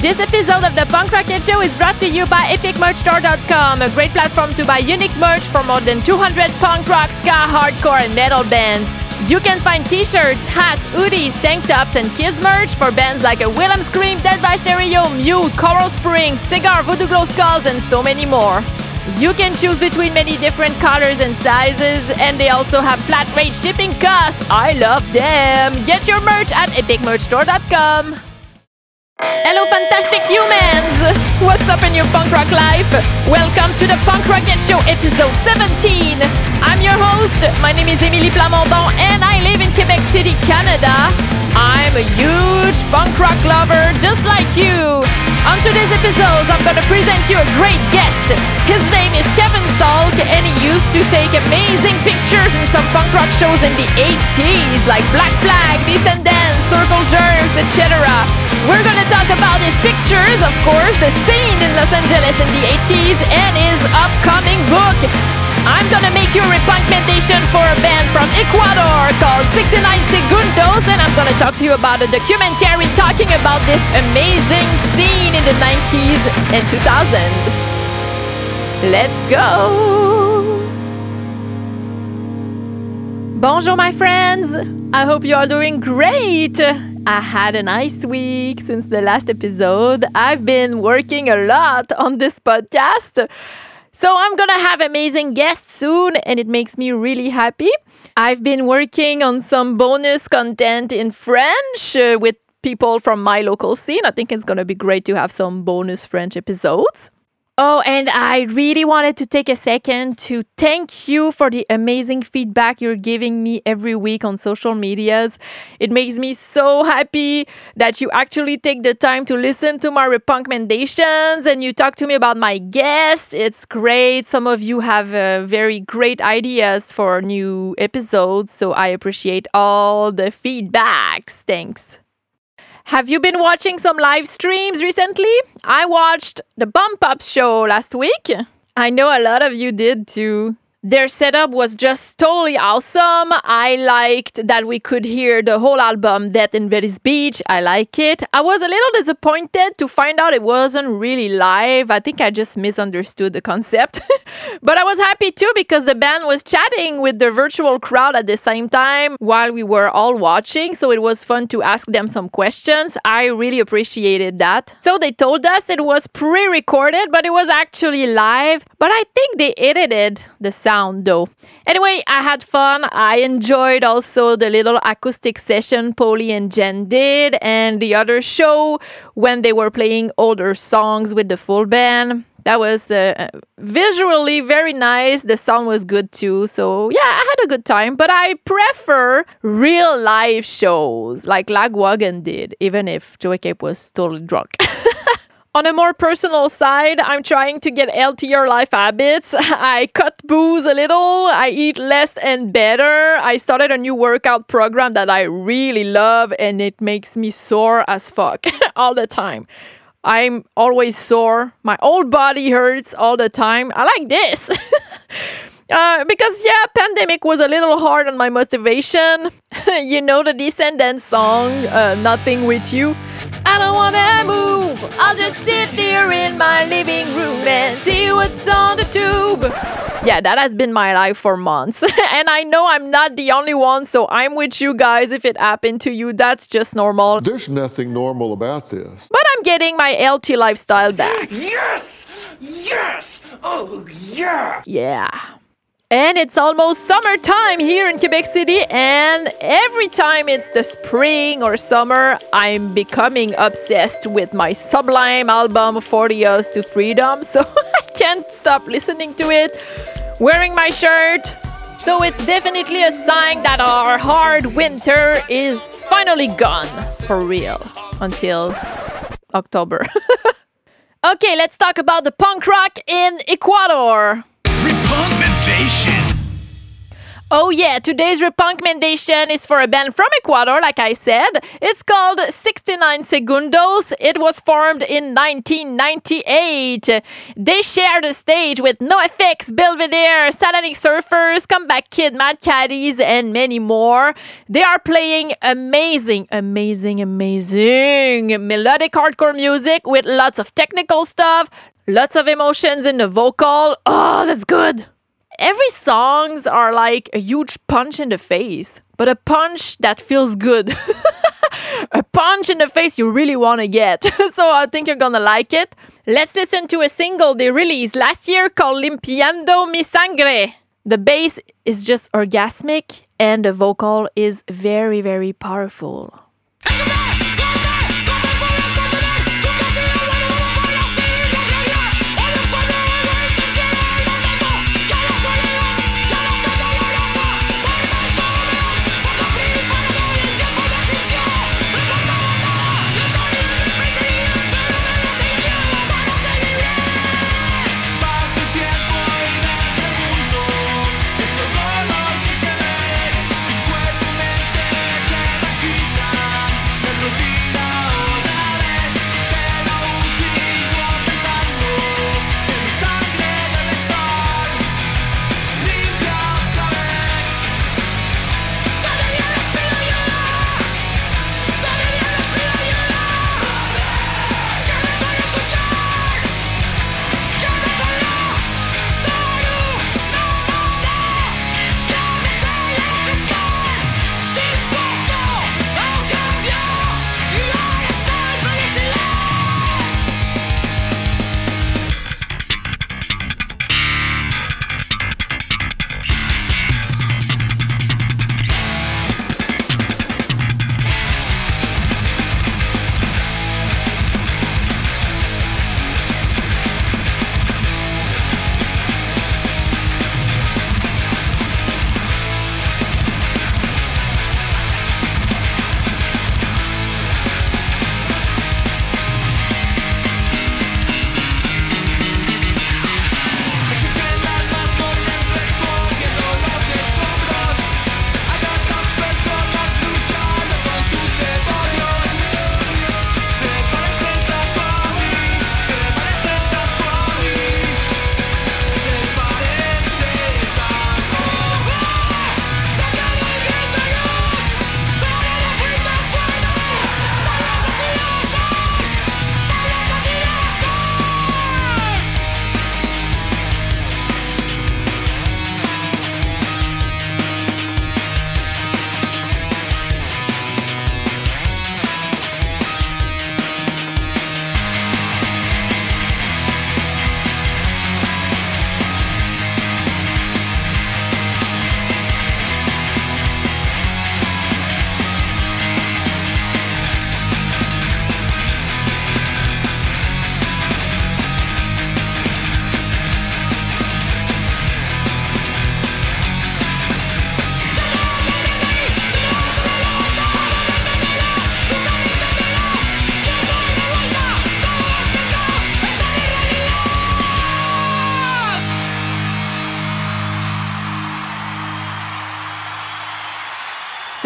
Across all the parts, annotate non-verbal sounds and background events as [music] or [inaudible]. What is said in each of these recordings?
This episode of the Punk Roquette Show is brought to you by EpicMerchStore.com, a great platform to buy unique merch for more than 200 punk rock, ska, hardcore, and metal bands. You can find t-shirts, hats, hoodies, tank tops, and kids merch for bands like a Wilhelm Scream, Dead by Stereo, Mule, Coral Springs, Cigar, Voodoo Glow Skulls, and so many more. You can choose between many different colors and sizes, and they also have flat rate shipping costs. I love them. Get your merch at epicmerchstore.com. Hello, fantastic humans! What's up in your punk rock life? Welcome to the Punk Roquette Show, episode 17. I'm your host. My name is Émilie Plamondon, and I live in Quebec City, Canada. I'm a huge punk rock lover, just like you. On today's episode, I'm gonna present you a great guest. His name is Kevin Salk, and he used to take amazing pictures in some punk rock shows in the 80s, like Black Flag, Descendents, Circle Jerks, etc. We're gonna talk about his pictures, of course, the scene in Los Angeles in the 80s, and his upcoming book. I'm gonna make you a recommendation for a band from Ecuador called 69 Segundos, and I'm gonna talk to you about a documentary talking about this amazing scene in the 90s and 2000. Let's go! Bonjour, my friends! I hope you are doing great! I had a nice week since the last episode. I've been working a lot on this podcast. So I'm gonna have amazing guests soon, and it makes me really happy. I've been working on some bonus content in French uh, with people from my local scene. I think it's gonna be great to have some bonus French episodes. Oh, and I really wanted to take a second to thank you for the amazing feedback you're giving me every week on social medias. It makes me so happy that you actually take the time to listen to my recommendations and you talk to me about my guests. It's great. Some of you have uh, very great ideas for new episodes, so I appreciate all the feedbacks. Thanks. Have you been watching some live streams recently? I watched the Bombpops show last week. I know a lot of you did too. Their setup was just totally awesome. I liked that we could hear the whole album Death in Venice Beach. I like it. I was a little disappointed to find out it wasn't really live. I think I just misunderstood the concept. [laughs] but I was happy too because the band was chatting with the virtual crowd at the same time while we were all watching. So it was fun to ask them some questions. I really appreciated that. So they told us it was pre recorded, but it was actually live. But I think they edited the sound sound though. Anyway, I had fun. I enjoyed also the little acoustic session Poli and Jen did and the other show when they were playing older songs with the full band. That was uh, visually very nice. The sound was good too. So, yeah, I had a good time. But I prefer real live shows like Lagwagon did, even if Joey Cape was totally drunk. [laughs] On a more personal side, I'm trying to get healthier life habits. [laughs] I cut booze a little, I eat less and better. I started a new workout program that I really love and it makes me sore as fuck [laughs] all the time. I'm always sore. My whole body hurts all the time. I like this. [laughs] Uh, because yeah, pandemic was a little hard on my motivation. you know the Descendents song, uh, "Nothing with You." I don't wanna move. I'll just sit there in my living room and see what's on the tube. Yeah, that has been my life for months. [laughs] and I know I'm not the only one, so I'm with you guys. If it happened to you, that's just normal. There's nothing normal about this. But I'm getting my LT lifestyle back. Yes! Yes! Oh, yeah! Yeah. And it's almost summertime here in Quebec City, and every time it's the spring or summer, I'm becoming obsessed with my sublime album 40oz. to Freedom, [laughs] so I can't stop listening to it, wearing my shirt. So it's definitely a sign that our hard winter is finally gone for real until October. [laughs] okay, let's talk about the punk rock in Ecuador. Oh yeah, today's recommendation is for a band from Ecuador, like I said. It's called 69 Segundos. It was formed in 1998. They shared the stage with NoFX, Belvedere, Satanic Surfers, Comeback Kid, Mad Caddies, and many more. They are playing amazing, amazing, amazing melodic hardcore music with lots of technical stuff, lots of emotions in the vocal. Oh, that's good every songs are like a huge punch in the face, but a punch that feels good. [laughs] a punch in the face you really want to get. [laughs] so I think you're gonna like it. Let's listen to a single they released last year called Limpiando Mi Sangre. The bass is just orgasmic and the vocal is very, very powerful.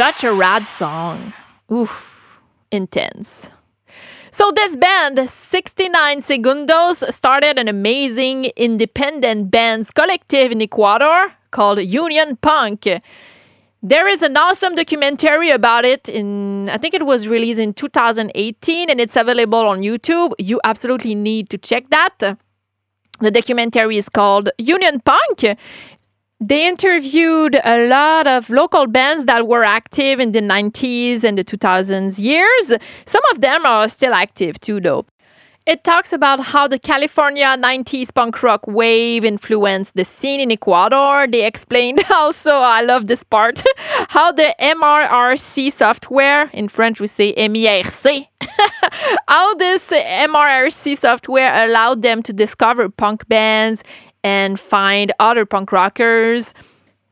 Such a rad song. Oof, intense. So this band, 69 Segundos, started an amazing independent bands collective in Ecuador called Union Punk. There is an awesome documentary about it in I think it was released in 2018 and it's available on YouTube. You absolutely need to check that. The documentary is called Union Punk they interviewed a lot of local bands that were active in the 90s and the 2000s years. Some of them are still active too, though. It talks about how the California 90s punk rock wave influenced the scene in Ecuador. They explained [laughs] also, I love this part, [laughs] how the MRRC software, in French we say MIRC, [laughs] how this MRRC software allowed them to discover punk bands and find other punk rockers.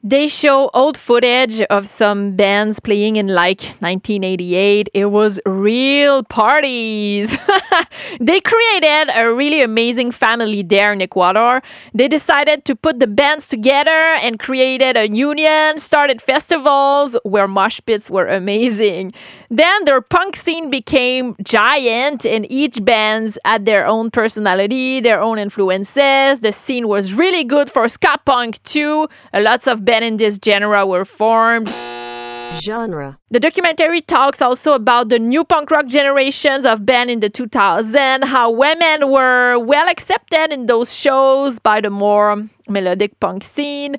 They show old footage of some bands playing in like 1988. It was real parties. [laughs] they created a really amazing family there in Ecuador. They decided to put the bands together and created a union, started festivals where mosh pits were amazing. Then their punk scene became giant and each band had their own personality, their own influences. The scene was really good for ska punk too. Lots of bands in this genre were formed. Genre. The documentary talks also about the new punk rock generations of band in the 2000s, how women were well accepted in those shows by the more melodic punk scene.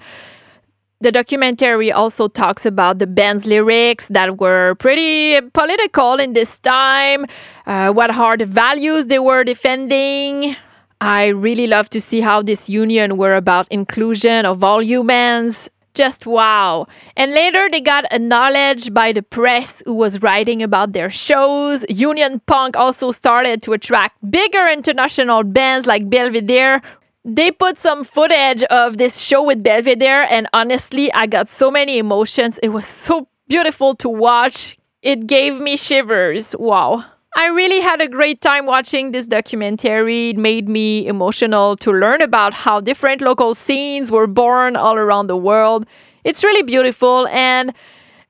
The documentary also talks about the band's lyrics that were pretty political in this time, uh, what the values they were defending. I really love to see how this union were about inclusion of all humans. Just wow. And later they got acknowledged by the press who was writing about their shows. Union Punk also started to attract bigger international bands like Belvedere they put some footage of this show with Belvedere, and honestly, I got so many emotions. It was so beautiful to watch. It gave me shivers. Wow. I really had a great time watching this documentary. It made me emotional to learn about how different local scenes were born all around the world. It's really beautiful and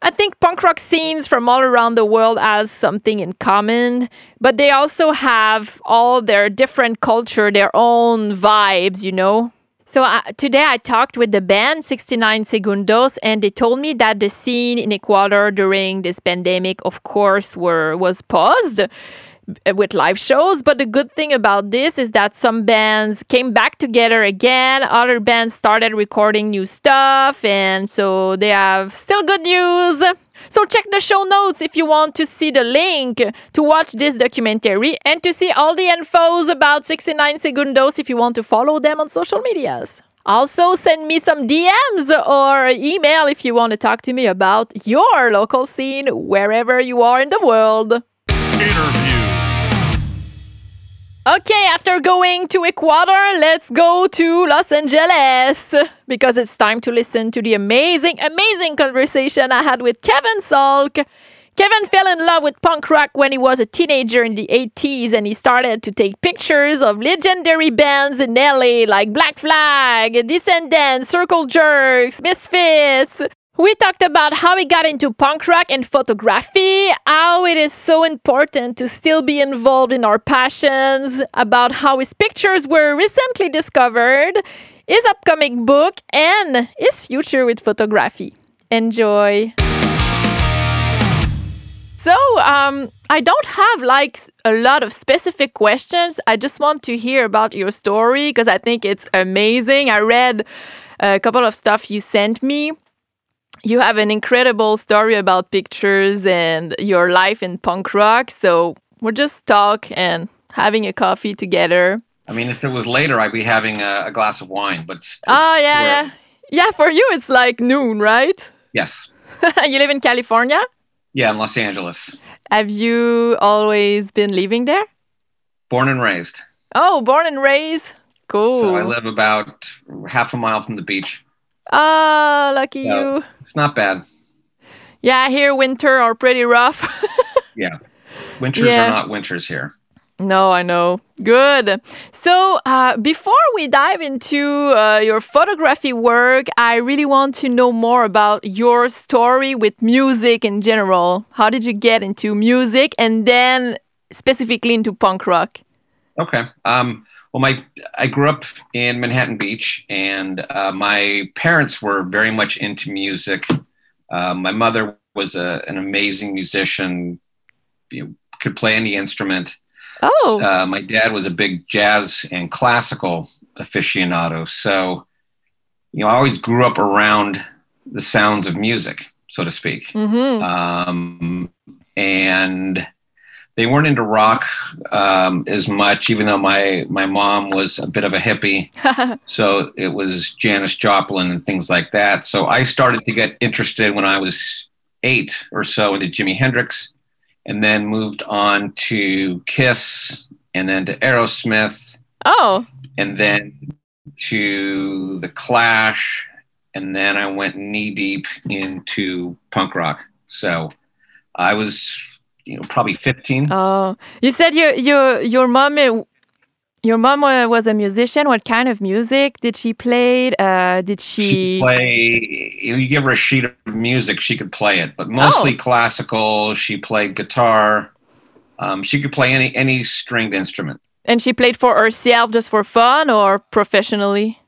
I think punk rock scenes from all around the world has something in common, but they also have all their different culture, their own vibes, you know. So uh, today I talked with the band 69 Segundos and they told me that the scene in Ecuador during this pandemic of course were was paused with live shows. But the good thing about this is that some bands came back together again. Other bands started recording new stuff. And so they have still good news. So check the show notes if you want to see the link to watch this documentary and to see all the infos about 69 Segundos if you want to follow them on social medias. Also, send me some DMs or email if you want to talk to me about your local scene wherever you are in the world. Interview. Okay, after going to Ecuador, let's go to Los Angeles because it's time to listen to the amazing, amazing conversation I had with Kevin Salk. Kevin fell in love with punk rock when he was a teenager in the 80s and he started to take pictures of legendary bands in LA like Black Flag, Descendents, Circle Jerks, Misfits, we talked about how he got into punk rock and photography, how it is so important to still be involved in our passions, about how his pictures were recently discovered, his upcoming book, and his future with photography. Enjoy. So, um, I don't have like a lot of specific questions. I just want to hear about your story because I think it's amazing. I read a couple of stuff you sent me you have an incredible story about pictures and your life in punk rock. So we'll just talk and having a coffee together. I mean, if it was later, I'd be having a, a glass of wine. But it's, it's oh yeah, yeah, yeah. For you, it's like noon, right? Yes. [laughs] you live in California. Yeah, in Los Angeles. Have you always been living there? Born and raised. Oh, born and raised. Cool. So I live about half a mile from the beach. Ah, oh, lucky you. It's not bad. Yeah, here winter are pretty rough. [laughs] yeah. Winters yeah. are not winters here. No, I know. Good. So, uh, before we dive into uh, your photography work, I really want to know more about your story with music in general. How did you get into music and then specifically into punk rock? Okay. Um, well, my I grew up in Manhattan Beach, and uh, my parents were very much into music. Uh, my mother was a, an amazing musician, you know, could play any instrument. Oh, uh, my dad was a big jazz and classical aficionado. So, you know, I always grew up around the sounds of music, so to speak. Mm-hmm. Um, and they weren't into rock um, as much, even though my my mom was a bit of a hippie. [laughs] so it was Janis Joplin and things like that. So I started to get interested when I was eight or so into Jimi Hendrix, and then moved on to Kiss, and then to Aerosmith. Oh, and then to the Clash, and then I went knee deep into punk rock. So I was, you know, probably 15. Oh, you said your your your mom uh, your mom was a musician. What kind of music did she play? Uh, did she she? play you give her a sheet of music she could play it but mostly Oh. classical she played guitar um, she could play any any stringed instrument and she played for herself, just for fun, or professionally?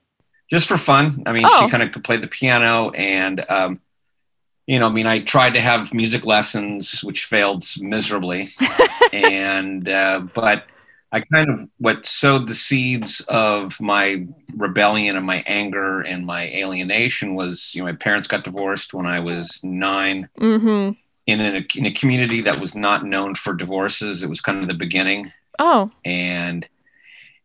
just for fun i mean Oh. she kind of could play the piano and um, you know i mean i tried to have music lessons which failed miserably [laughs] and uh, but i kind of what sowed the seeds of my rebellion and my anger and my alienation was you know my parents got divorced when i was nine Mm-hmm. in a, in a community that was not known for divorces. It was kind of the beginning, Oh, and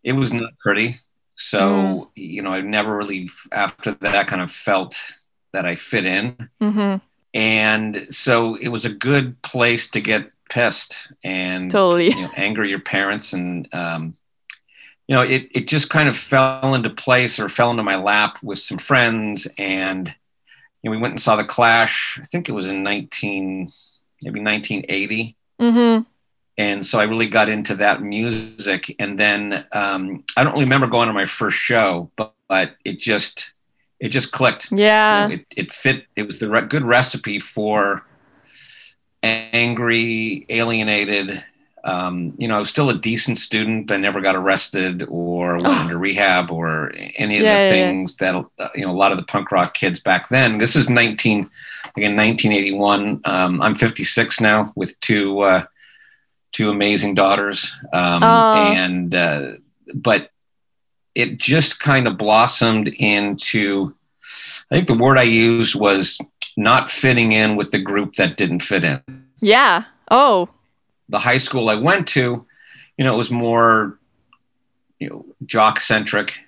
it was not pretty. So Mm. you know, I never really after that kind of felt that I fit in, mm-hmm. And so it was a good place to get pissed and totally. you know, anger your parents. And um, you know it, it just kind of fell into place or fell into my lap with some friends. And you know, we went and saw the clash. I think it was in 19 maybe 1980 Mm-hmm. and so i really got into that music. And then um, i don't remember going to my first show but, but it just it just clicked Yeah. you know, it, it fit it was the re- good recipe for angry alienated um, you know i was still a decent student i never got arrested or went Oh. into rehab or any of Yeah, yeah, the yeah. things that uh, you know a lot of the punk rock kids back then this is 19 again 1981 um, i'm 56 now with two uh, two amazing daughters um, Oh. and uh, but it just kind of blossomed into I think the word I used was not fitting in with the group that didn't fit in. Yeah. Oh. The high school I went to, you know, it was more, you know, jock centric,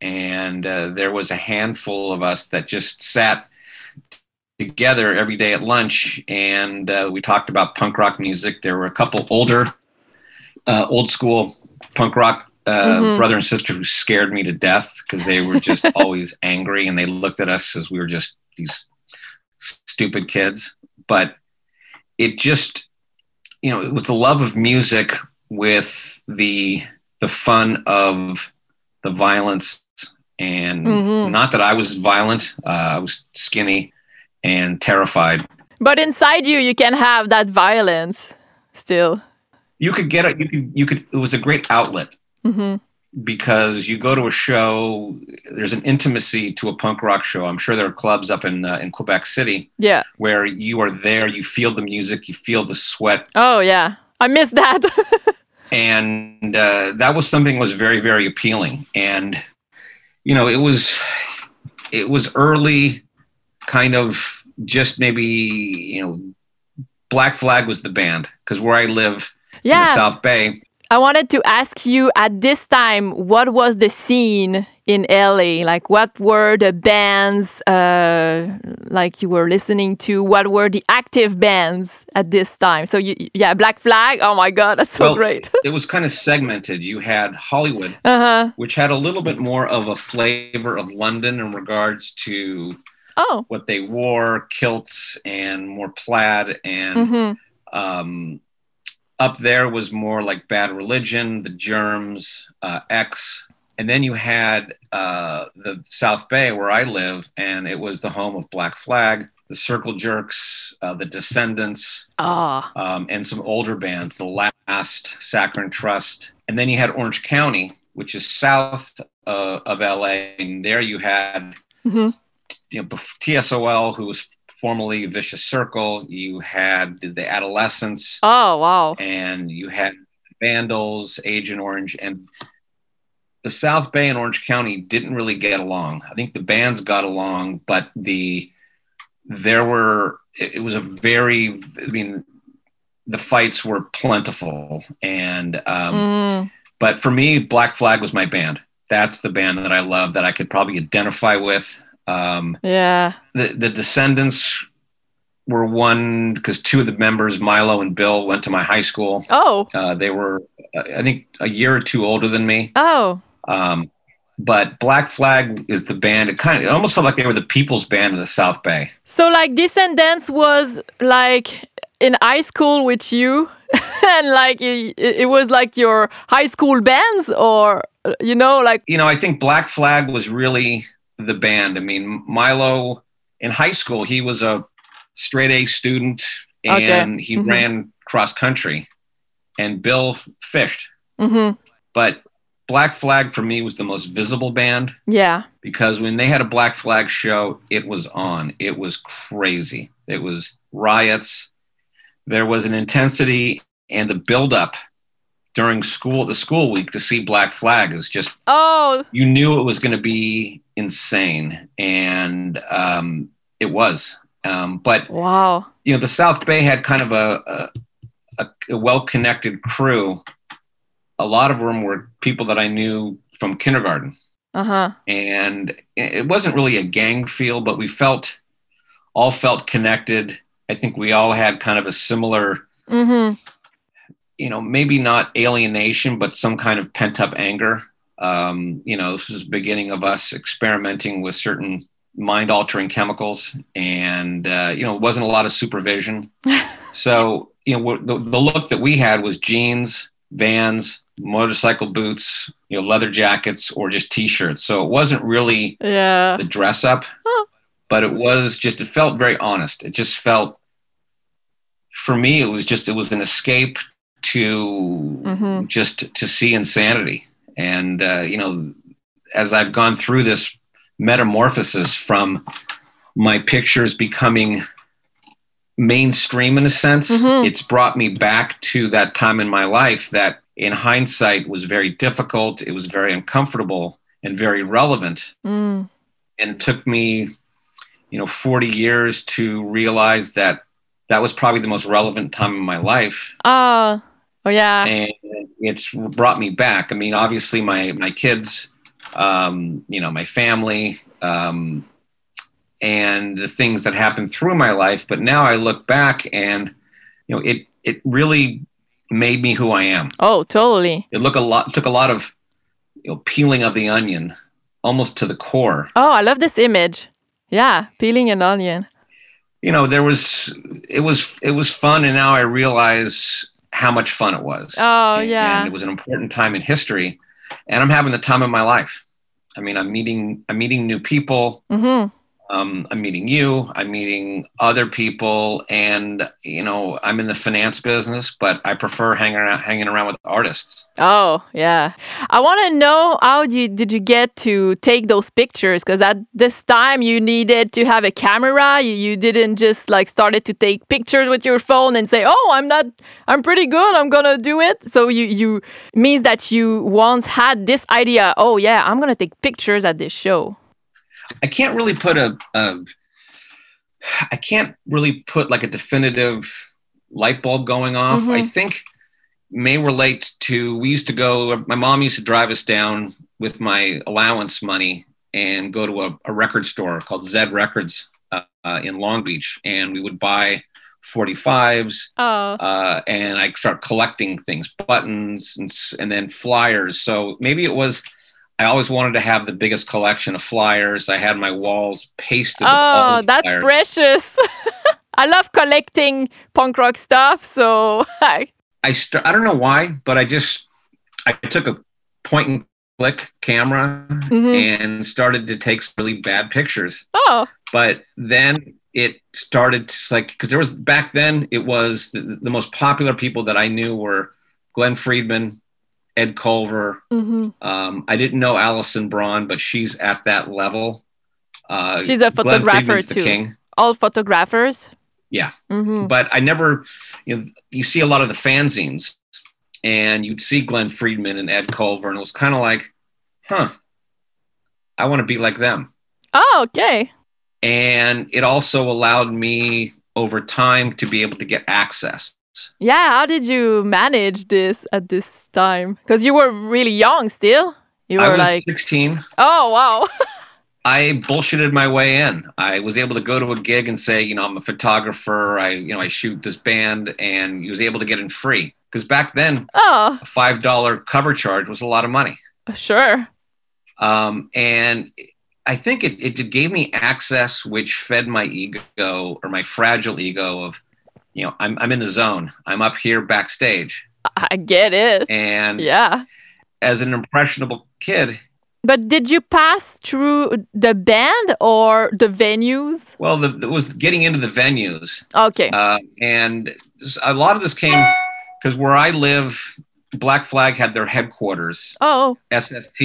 and uh, there was a handful of us that just sat together every day at lunch, and uh, we talked about punk rock music. There were a couple older, uh, old school punk rock uh, Mhm. brother and sister who scared me to death because they were just [laughs] always angry and they looked at us as we were just these stupid kids. But it just, you know, it was the love of music with the the fun of the violence and Mhm. not that I was violent. Uh, I was skinny and terrified. But inside you, you can have that violence still. You could get it. You could. You could. It was a great outlet. Mm-hmm. because you go to a show there's an intimacy to a punk rock show i'm sure there are clubs up in uh, in quebec city Yeah. where you are there you feel the music you feel the sweat Oh, yeah. I miss that. [laughs] and uh, that was something that was very very appealing and you know it was it was early kind of just maybe you know black flag was the band because where i live in the yeah. south bay I wanted to ask you at this time, what was the scene in LA? Like, what were the bands uh, like you were listening to? What were the active bands at this time? So, you, yeah, Black Flag. Oh my God, [laughs] that's so Well, great. it was kind of segmented you had hollywood [laughs] uh huh. which had a little bit more of a flavor of London in regards to Oh. what they wore, kilts and more plaid. And Mm-hmm. um, up there was more like Bad Religion, The Germs, uh, X. And then you had uh, the South Bay where I live, and it was the home of Black Flag, the Circle Jerks, uh, the Descendents, Ah. um, and some older bands, The Last, Saccharine Trust. And then you had Orange County, which is south uh, of LA. And there you had Mhm. you know, TSOL, who was formerly Vicious Circle. You had the, the Adolescents, Oh, wow. and you had Vandals, Agent Orange, and the South Bay and Orange County didn't really get along. I think the bands got along, but the there were it, it was a very I mean the fights were plentiful and um, Mm. but for me Black Flag was my band. That's the band that I love that I could probably identify with. Um, Yeah. the the Descendents were one because two of the members, Milo and Bill, went to my high school. Oh. Uh, they were, I think, a year or two older than me. Oh. Um, but Black Flag is the band. It kind of it almost felt like they were the people's band in the South Bay. So like Descendents was like in high school with you, [laughs] and like it, it was like your high school bands, or you know, like You know, I think Black Flag was really the band. I mean, Milo in high school, he was a straight A student Okay. and he Mhm. ran cross country, and Bill fished. hmm But Black Flag for me was the most visible band. yeah, because when they had a Black Flag show, it was on. It was crazy. It was riots. There was an intensity and the buildup during school, the school week to see Black Flag is just, oh you knew it was going to be insane. And um, it was. Um, but, wow, you know, the South Bay had kind of a, a, a, well connected crew. A lot of them were people that I knew from kindergarten uh huh, and it wasn't really a gang feel, but we felt all felt connected. I think we all had kind of a similar, hmm you know, maybe not alienation, but some kind of pent up anger. Um, you know, this was the beginning of us experimenting with certain mind altering chemicals, and uh, you know, it wasn't a lot of supervision. [laughs] so you know, the, the look that we had was jeans, Vans, motorcycle boots, you know, leather jackets, or just t-shirts. So it wasn't really yeah, the dress up, Huh. but it was just it felt very honest. It just felt for me it was just it was an escape to Mhm. just to see insanity. And uh, you know, as I've gone through this metamorphosis from my pictures becoming mainstream in a sense, Mhm. it's brought me back to that time in my life that in hindsight was very difficult, it was very uncomfortable and very relevant mm. and took me you know 40 years to realize that that was probably the most relevant time in my life oh, oh yeah, and it's brought me back i mean obviously my my kids um, you know my family um, and the things that happened through my life but now i look back and you know it it really made me who i am oh totally. it look a lot took a lot of you know peeling of the onion almost to the core Oh, I love this image. Yeah, peeling an onion. you know there was it was it was fun and now i realize how much fun it was. Oh And- yeah, and it was an important time in history and i'm having the time of my life. I mean i'm meeting i'm meeting new people. Hmm um, i'm meeting you i'm meeting other people and you know i'm in the finance business but i prefer hanging around hanging around with artists Oh yeah. I want to know how you did you get to take those pictures? Because at this time you needed to have a camera. You you didn't just like started to take pictures with your phone and say, "Oh, I'm not. I'm pretty good. I'm gonna do it." So you you means that you once had this idea. Oh yeah, I'm gonna take pictures at this show. I can't really put a, a I can't really put like a definitive light bulb going off. Mhm. I think may relate to we used to go my mom used to drive us down with my allowance money and go to a, a record store called Zed Records uh, uh, in Long Beach and we would buy 45s Oh uh, and I start collecting things, buttons, and, and then flyers. So maybe it was. I always wanted to have the biggest collection of flyers. I had my walls pasted. oh, that's flyers. precious. [laughs] I love collecting punk rock stuff. So [laughs] I I st- I don't know why, but I just I took a point and click camera Mhm. and started to take some really bad pictures. oh But then it started to like because there was back then it was the, the most popular people that I knew were Glen Friedman, Ed Colver. hmm Um, I didn't know Alison Braun, but she's at that level. Uh, she's a photographer too. All photographers. Yeah. hmm but I never, you know, you see a lot of the fanzines and you'd see Glen Friedman and Ed Colver, and it was kind of like, huh, I want to be like them. Oh, okay. And it also allowed me over time to be able to get access. Yeah, how did you manage this at this time? Because you were really young still. You I were was like, 16. oh, wow. [laughs] I bullshitted my way in. I was able to go to a gig and say, you know, I'm a photographer. I, you know, I shoot this band, and he was able to get in free. Because back then, oh, a five dollar cover charge was a lot of money. sure. Um, and I think it, it gave me access, which fed my ego or my fragile ego of, you know, I'm, I'm in the zone. I'm up here backstage. I get it. And Yeah. as an impressionable kid, But did you pass through the band or the venues? well, the, it was getting into the venues. Okay. Uh, and a lot of this came because where I live, Black Flag had their headquarters, oh. SST,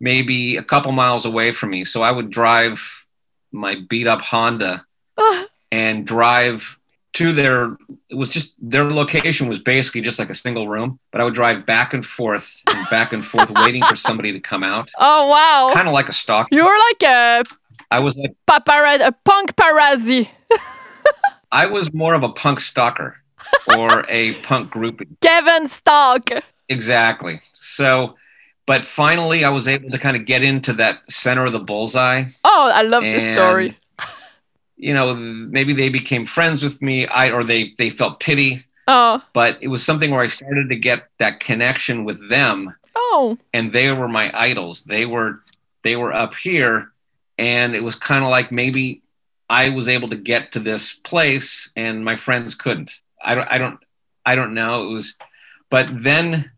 maybe a couple miles away from me. So I would drive my beat up Honda Ah, and drive to their it was just their location was basically just like a single room but i would drive back and forth and back and forth [laughs] waiting for somebody to come out oh wow. kind of like a stalker You were like a i was like paparazzi, a punk paparazzi. [laughs] i was more of a punk stalker or a punk groupie [laughs] Kevin stalk exactly so but finally i was able to kind of get into that center of the bullseye Oh, I love this story. You know maybe they became friends with me i or they they felt pity Oh. but it was something where i started to get that connection with them Oh. and they were my idols. They were they were up here, and it was kind of like maybe I was able to get to this place, and my friends couldn't. I don't I don't I don't know. It was, but then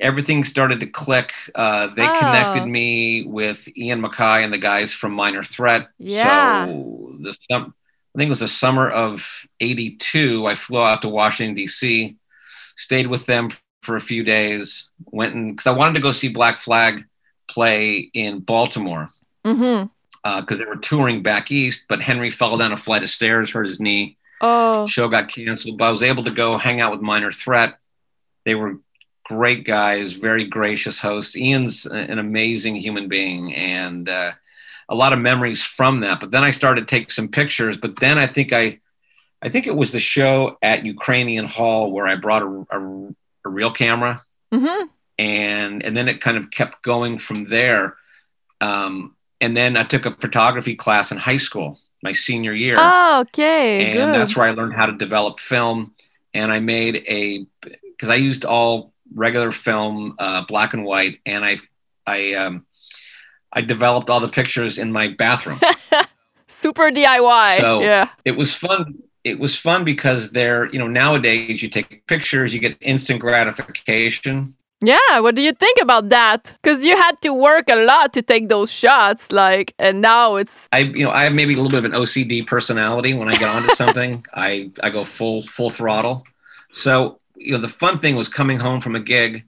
everything started to click. Uh, they Oh. connected me with Ian MacKaye and the guys from Minor Threat. Yeah. So the I think it was the summer of '82. I flew out to Washington D.C., stayed with them for a few days. Went and because I wanted to go see Black Flag play in Baltimore Mm-hmm. because they were touring back east. But Henry fell down a flight of stairs, hurt his knee. Oh. Show got canceled, but I was able to go hang out with Minor Threat. They were great guys, very gracious hosts. Ian's an amazing human being, and uh, a lot of memories from that. But then I started to take some pictures. But then I think I, I think it was the show at Ukrainian Hall where I brought a, a, a real camera, Mm-hmm. and and then it kind of kept going from there. Um, and then I took a photography class in high school, my senior year Oh, okay. and good. that's where I learned how to develop film. And I made a because I used all regular film, uh, black and white, and I I um, I developed all the pictures in my bathroom. [laughs] Super DIY. So- yeah. it was fun. It was fun because they're you know nowadays you take pictures, you get instant gratification. Yeah. What do you think about that? Because you had to work a lot to take those shots, like, and now it's I you know I have maybe a little bit of an OCD personality. When I get onto [laughs] something, I I go full full throttle. So you know the fun thing was coming home from a gig,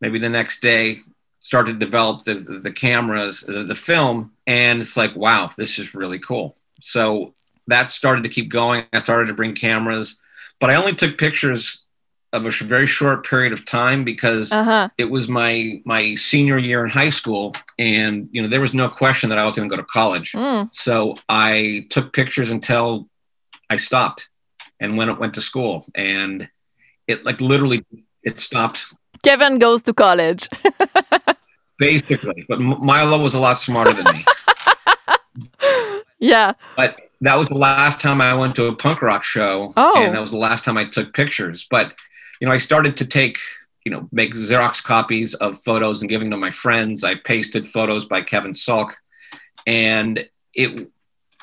maybe the next day, start to develop the the cameras, the, the film, and it's like wow, this is really cool. So that started to keep going. I started to bring cameras, but I only took pictures of a very short period of time because uh huh. it was my my senior year in high school, and you know there was no question that I was going to go to college. Mm. So I took pictures until I stopped and when it went to school and it like literally it stopped Kevin goes to college. [laughs] basically. But Milo was a lot smarter than me. [laughs] yeah. but that was the last time I went to a punk rock show Oh. and that was the last time I took pictures. But you know, I started to take you know make Xerox copies of photos and giving them to my friends. I pasted photos by Kevin Salk, and it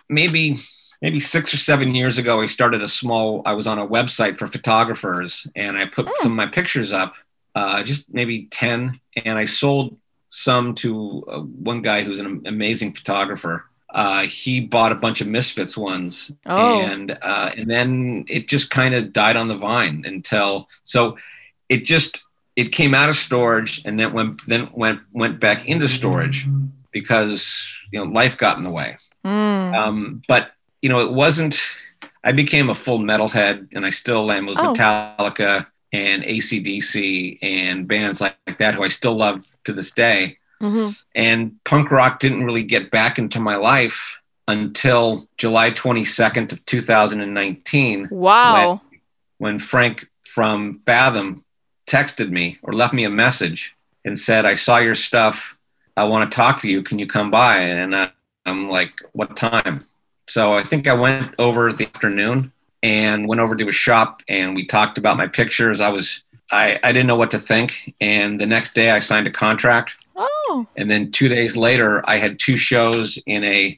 maybe maybe six or seven years ago I started a small. I was on a website for photographers, and I put some of my pictures up, uh, just maybe ten, and I sold some to uh, one guy who's an amazing photographer. Uh, he bought a bunch of Misfits ones, Oh. and uh, and then it just kind of died on the vine until so it just it came out of storage and then went then went went back into storage because you know life got in the way. Mm. Um, but you know it wasn't. I became a full metalhead, and I still am with Oh. Metallica and ACDC and bands like, like that who I still love to this day hmm and punk rock didn't really get back into my life until July 22nd of 2019 Wow. when Frank from Fathom texted me or left me a message and said, "I saw your stuff. I want to talk to you. Can you come by?" And I, I'm like, "What time?" So I think I went over the afternoon and went over to a shop and we talked about my pictures. I was I, I didn't know what to think, and the next day I signed a contract Oh. Oh. And then two days later, I had two shows in a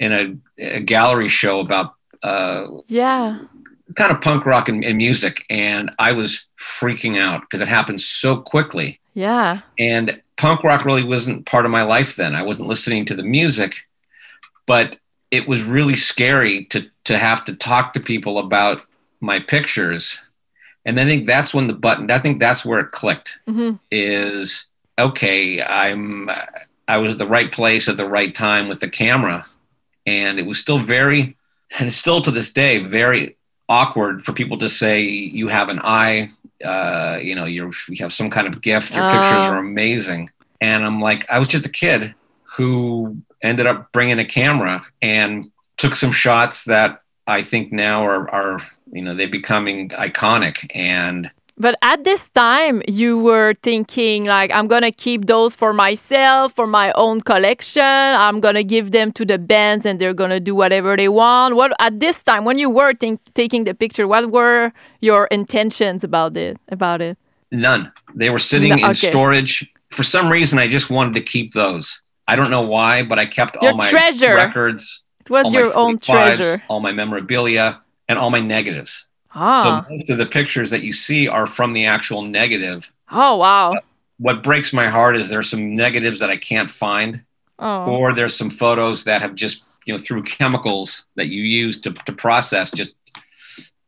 in a, a gallery show about uh, Yeah. kind of punk rock and, and music, and I was freaking out because it happened so quickly. Yeah. And punk rock really wasn't part of my life then. I wasn't listening to the music, but it was really scary to to have to talk to people about my pictures. And I think that's when the button. I think that's where it clicked. Mhm. Is okay. I'm. I was at the right place at the right time with the camera, and it was still very, and still to this day, very awkward for people to say you have an eye. Uh, you know, you're you have some kind of gift. Your pictures Oh. are amazing. And I'm like, I was just a kid who ended up bringing a camera and took some shots that I think now are, are you know, they're becoming iconic. And But at this time, you were thinking like, I'm gonna keep those for myself, for my own collection. I'm gonna give them to the bands, and they're gonna do whatever they want. What at this time, when you were think, taking the picture, what were your intentions about it? About it? none. They were sitting No, in storage. For some reason, I just wanted to keep those. I don't know why, but I kept Your all my treasure. records, It was your own 45s, treasure. all my memorabilia, and all my negatives. Ah. So most of the pictures that you see are from the actual negative. oh wow. What breaks my heart is there's some negatives that I can't find, Oh. or there's some photos that have just, you know, through chemicals that you use to, to process, just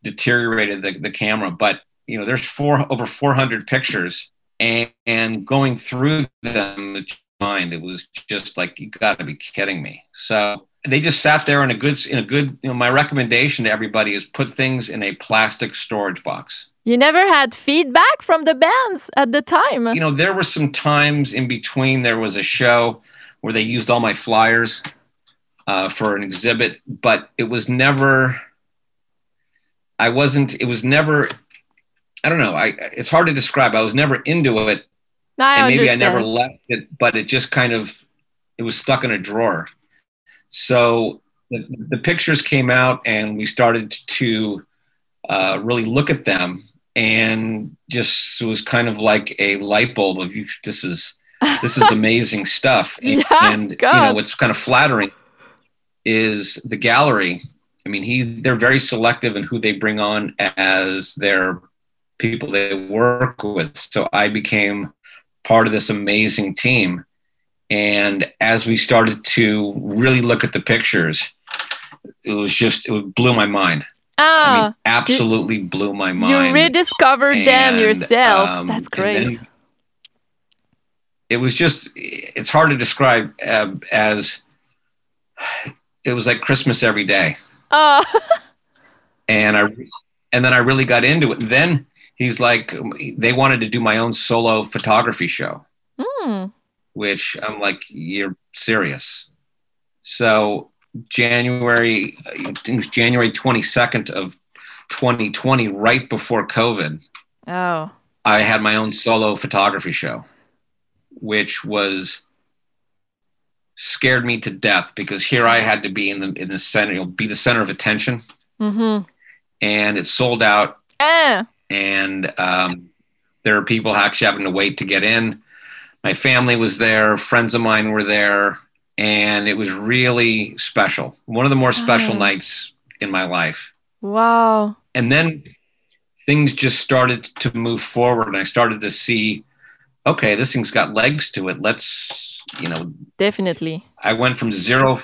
deteriorated the, the camera. But, you know, there's four over 400 pictures, and, and going through them, mind, it was just like, you got to be kidding me. So they just sat there in a good, in a good, you know, my recommendation to everybody is put things in a plastic storage box. You never had feedback from the bands at the time. you know, there were some times in between. There was a show where they used all my flyers uh, for an exhibit, but it was never. I wasn't. It was never. I don't know. I. It's hard to describe. I was never into it, I and maybe understand. I never left it, but it just kind of. It was stuck in a drawer. So the, the pictures came out, and we started to uh, really look at them and just it was kind of like a light bulb of you this is this is [laughs] amazing stuff and, [laughs] Yeah, and you know what's kind of flattering is the gallery i mean he they're very selective in who they bring on as their people they work with so i became part of this amazing team and as we started to really look at the pictures it was just it blew my mind I ah, mean, absolutely blew my mind. you rediscovered them yourself. um, That's great. It was just, it's hard to describe uh, as, it was like Christmas every day. oh, [laughs] And I, and then I really got into it. And then he's like, they wanted to do my own solo photography show, hmm. which I'm like, you're serious. So January, it was January 22nd of 2020, right before COVID. oh, I had my own solo photography show, which was scared me to death because here I had to be in the in the center, be the center of attention, mm-hmm. and it sold out. Eh. And um, there are people actually having to wait to get in. My family was there, friends of mine were there, and it was really special. One of the more special Oh. nights in my life. Wow. and then things just started to move forward and i started to see okay this thing's got legs to it let's you know Definitely. i went from zero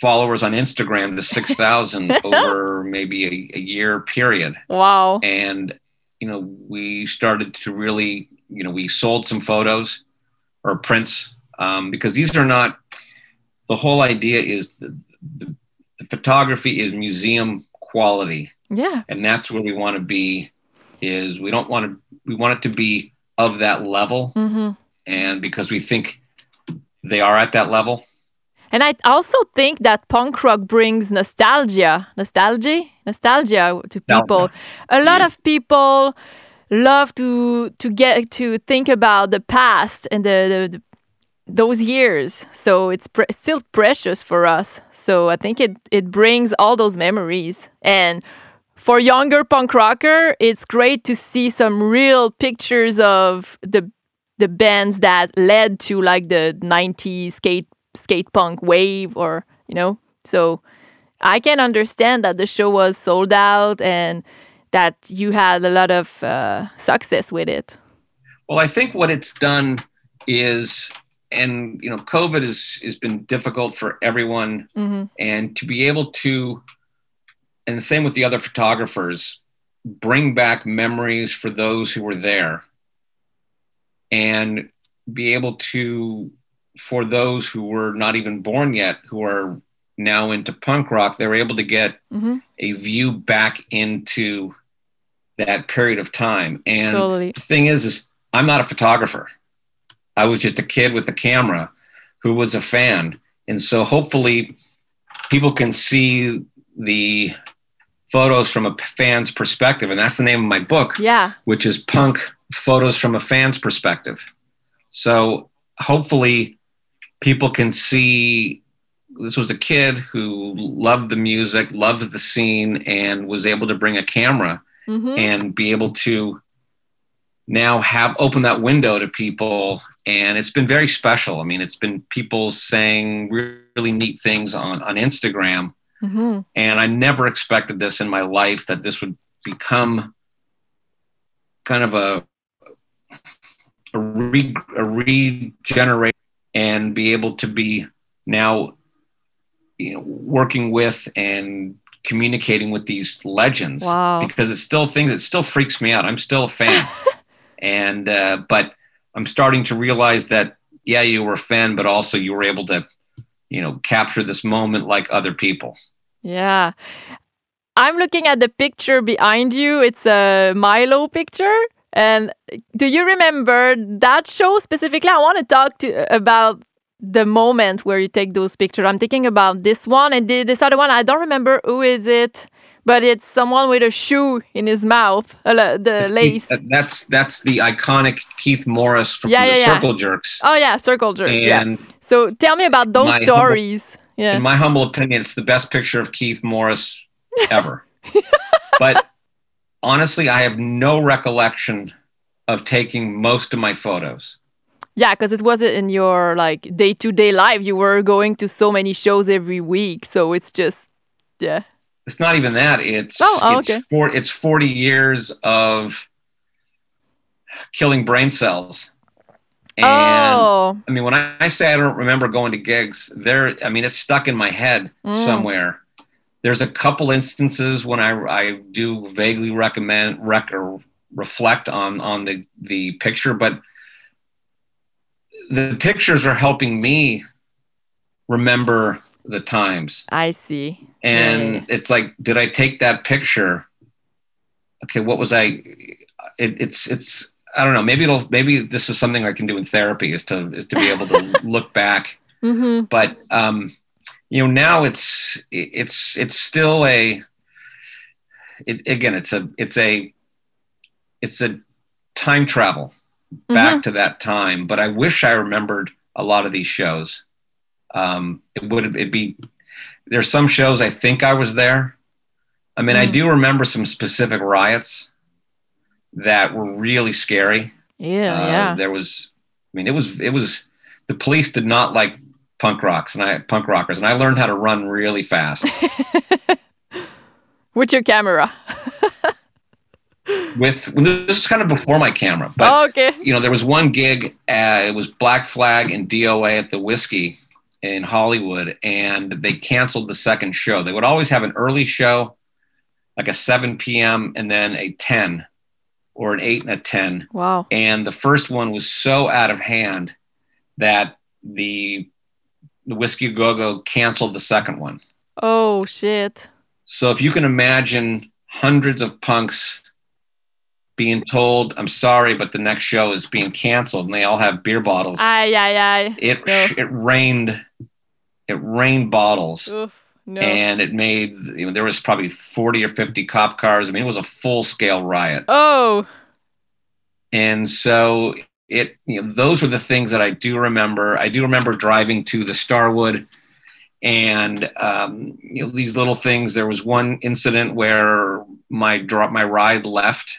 followers on instagram to 6000 [laughs] over maybe a, a year period Wow. and you know we started to really you know we sold some photos or prints um, because these are not the whole idea is the, the, the photography is museum quality Yeah. and that's where we want to be is we don't want to we want it to be of that level Mm-hmm. and because we think they are at that level And I also think that punk rock brings nostalgia, nostalgia, nostalgia to people. A lot Yeah. of people love to to get to think about the past and the, the, the those years. So it's pre- still precious for us. So I think it it brings all those memories and. For younger punk rocker, it's great to see some real pictures of the the bands that led to like the 90s skate skate punk wave or you know so i can understand that the show was sold out and that you had a lot of uh, success with it. Well, I think what it's done is, and you know, COVID has has been difficult for everyone, hmm and to be able to, and the same with the other photographers, bring back memories for those who were there, and be able to, for those who were not even born yet, who are now into punk rock, they were able to get hmm a view back into that period of time. And Totally. the thing is, is I'm not a photographer. I was just a kid with a camera who was a fan. And so hopefully people can see the photos from a fan's perspective. And that's the name of my book, yeah which is Punk Photos from a Fan's Perspective. So hopefully people can see this was a kid who loved the music, loved the scene, and was able to bring a camera hmm and be able to now have open that window to people. And it's been very special. I mean it's been people saying really neat things on on instagram. Hmm and i never expected this in my life that this would become kind of a a, re, a regenerate and be able to be now you know working with and communicating with these legends Wow. because it's still things it still freaks me out i'm still a fan [laughs] and uh, but i'm starting to realize that yeah you were a fan but also you were able to you know capture this moment like other people Yeah. I'm looking at the picture behind you. It's a Milo picture. And do you remember that show specifically? I want to talk to about the moment where you take those pictures. I'm thinking about this one and this other one. I don't remember who is it, but it's someone with a shoe in his mouth, uh, the lace. That- That's that's the iconic Keith Morris from Yeah, the yeah, yeah. Circle Jerks. Oh yeah, circle jerk. yeah. So tell me about those My humble- stories. Yeah. in my humble opinion, it's the best picture of Keith Morris ever. [laughs] but honestly, I have no recollection of taking most of my photos. Yeah, because it wasn't in your like day to day life. You were going to so many shows every week, so it's just yeah. It's not even that. It's Oh, oh, it's, okay. for, it's 40 years of killing brain cells. And oh, I mean, when I, I say I don't remember going to gigs, there, I mean, it's stuck in my head Mm. somewhere. There's a couple instances when I, I do vaguely recommend rec or reflect on on the the picture, but the pictures are helping me remember the times. I see. And Yeah. it's like, did I take that picture? Okay, what was I? It, it's it's I don't know. Maybe it'll maybe this is something I can do in therapy is to is to be able to [laughs] look back. Mm-hmm. But um, you know, now it's it's it's still a. It, again, it's a it's a it's a time travel back to that time. But I wish I remembered a lot of these shows. Um, it would it'd be there's some shows I think I was there. I mean, I Mm. do remember some specific riots that were really scary. Yeah, Uh, yeah. There was, I mean, it was it was the police did not like punk rocks and I punk rockers, and I learned how to run really fast [laughs] With your camera. [laughs] with this is kind of before my camera, but Oh, okay. you know, there was one gig. Uh, it was Black Flag and DOA at the Whisky in Hollywood, and they canceled the second show. They would always have an early show, like a 7 p.m., and then a 10 or an 8 and a 10. Wow. And the first one was so out of hand that the the Whisky Go Go canceled the second one. Oh shit. So if you can imagine hundreds of punks being told, "I'm sorry, but the next show is being canceled," and they all have beer bottles. Aye, aye, aye. it no. it rained, it rained bottles, Oof. No. and it made you know there was probably forty or fifty cop cars. I mean, it was a full scale riot, oh. and so it you know those were the things that I do remember. I do remember driving to the Starwood. And um, you know these little things. There was one incident where my drop my ride left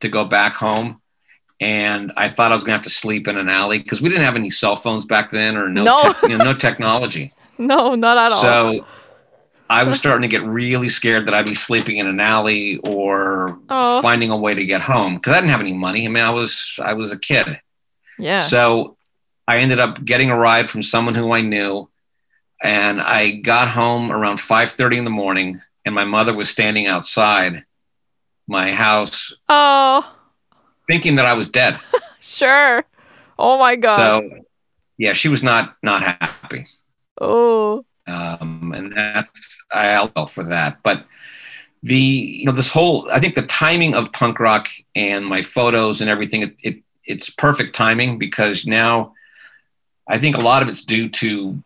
to go back home and I thought I was gonna have to sleep in an alley because we didn't have any cell phones back then or no No. tech- you know, no technology. [laughs] No, not at all. So I was [laughs] starting to get really scared that I'd be sleeping in an alley or Oh. finding a way to get home because I didn't have any money. I mean, I was I was a kid. yeah. So I ended up getting a ride from someone who I knew, and I got home around 5:30 in the morning, and my mother was standing outside my house, oh, thinking that I was dead. [laughs] sure. Oh my god. So, yeah, she was not not happy, oh. um, and that's I felt for that. But the you know this whole I think the timing of punk rock and my photos and everything it, it it's perfect timing because now I think a lot of it's due to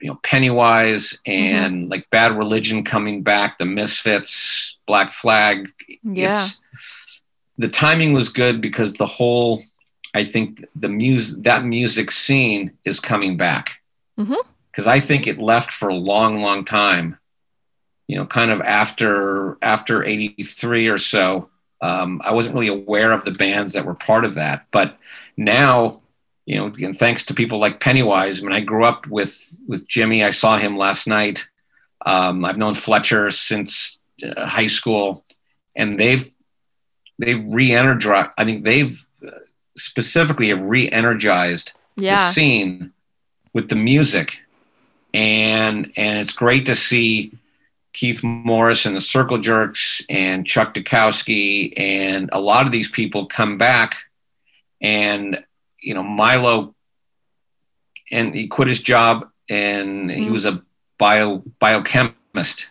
you know Pennywise and like Bad Religion coming back, the Misfits, Black Flag. Yeah. It's, the timing was good because the whole I think the music that music scene is coming back because I think it left for a long, long time. You know, kind of after after '83 or so. Um, I wasn't really aware of the bands that were part of that, but now, you know, again, thanks to people like Pennywise. I mean, I grew up with with Jimmy. I saw him last night. Um, I've known Fletcher since uh, high school, and they've they've re-energized. I think they've uh, specifically have re-energized the scene with the music and and it's great to see Keith Morris and the Circle Jerks and Chuck Dukowski and a lot of these people come back and you know Milo and he quit his job and he Mm. was a bio biochemist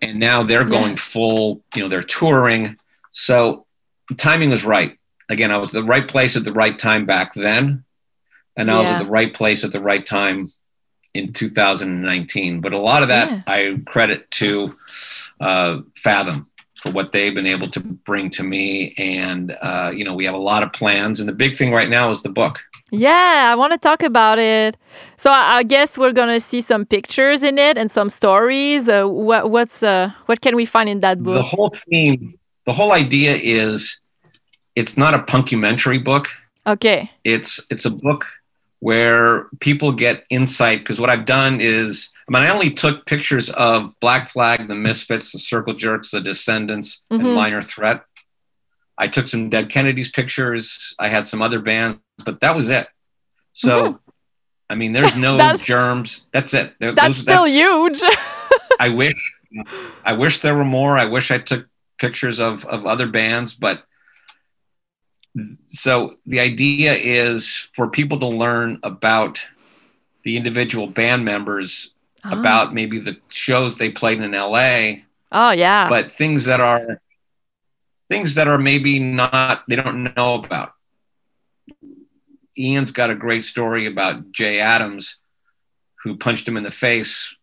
and now they're Yeah. going full you know they're touring so the timing was right again I was the right place at the right time back then and I was at the right place at the right time in 2019. But a lot of that Yeah. I credit to uh, Fathom for what they've been able to bring to me. And, uh, you know, we have a lot of plans. And the big thing right now is the book. Yeah, I want to talk about it. So I, guess we're gonna see some pictures in it and some stories. Uh, what what's uh, what can we find in that book? The whole theme, the whole idea is it's not a punkumentary book. Okay. it's it's a book where people get insight because what I've done is I mean I only took pictures of Black Flag, the Misfits, the Circle Jerks, the Descendents, Mhm. and Minor Threat. I took some Dead Kennedys pictures. I had some other bands, but that was it. So I mean, there's [laughs] no Mm-hmm. That's- germs. That's it. There- That's those- still huge. [laughs] I wish I wish there were more. I wish I took pictures of of other bands, but so the idea is for people to learn about the individual band members Ah. about maybe the shows they played in LA, Oh yeah. but things that are things that are maybe not they don't know about. Ian's got a great story about Jay Adams who punched him in the face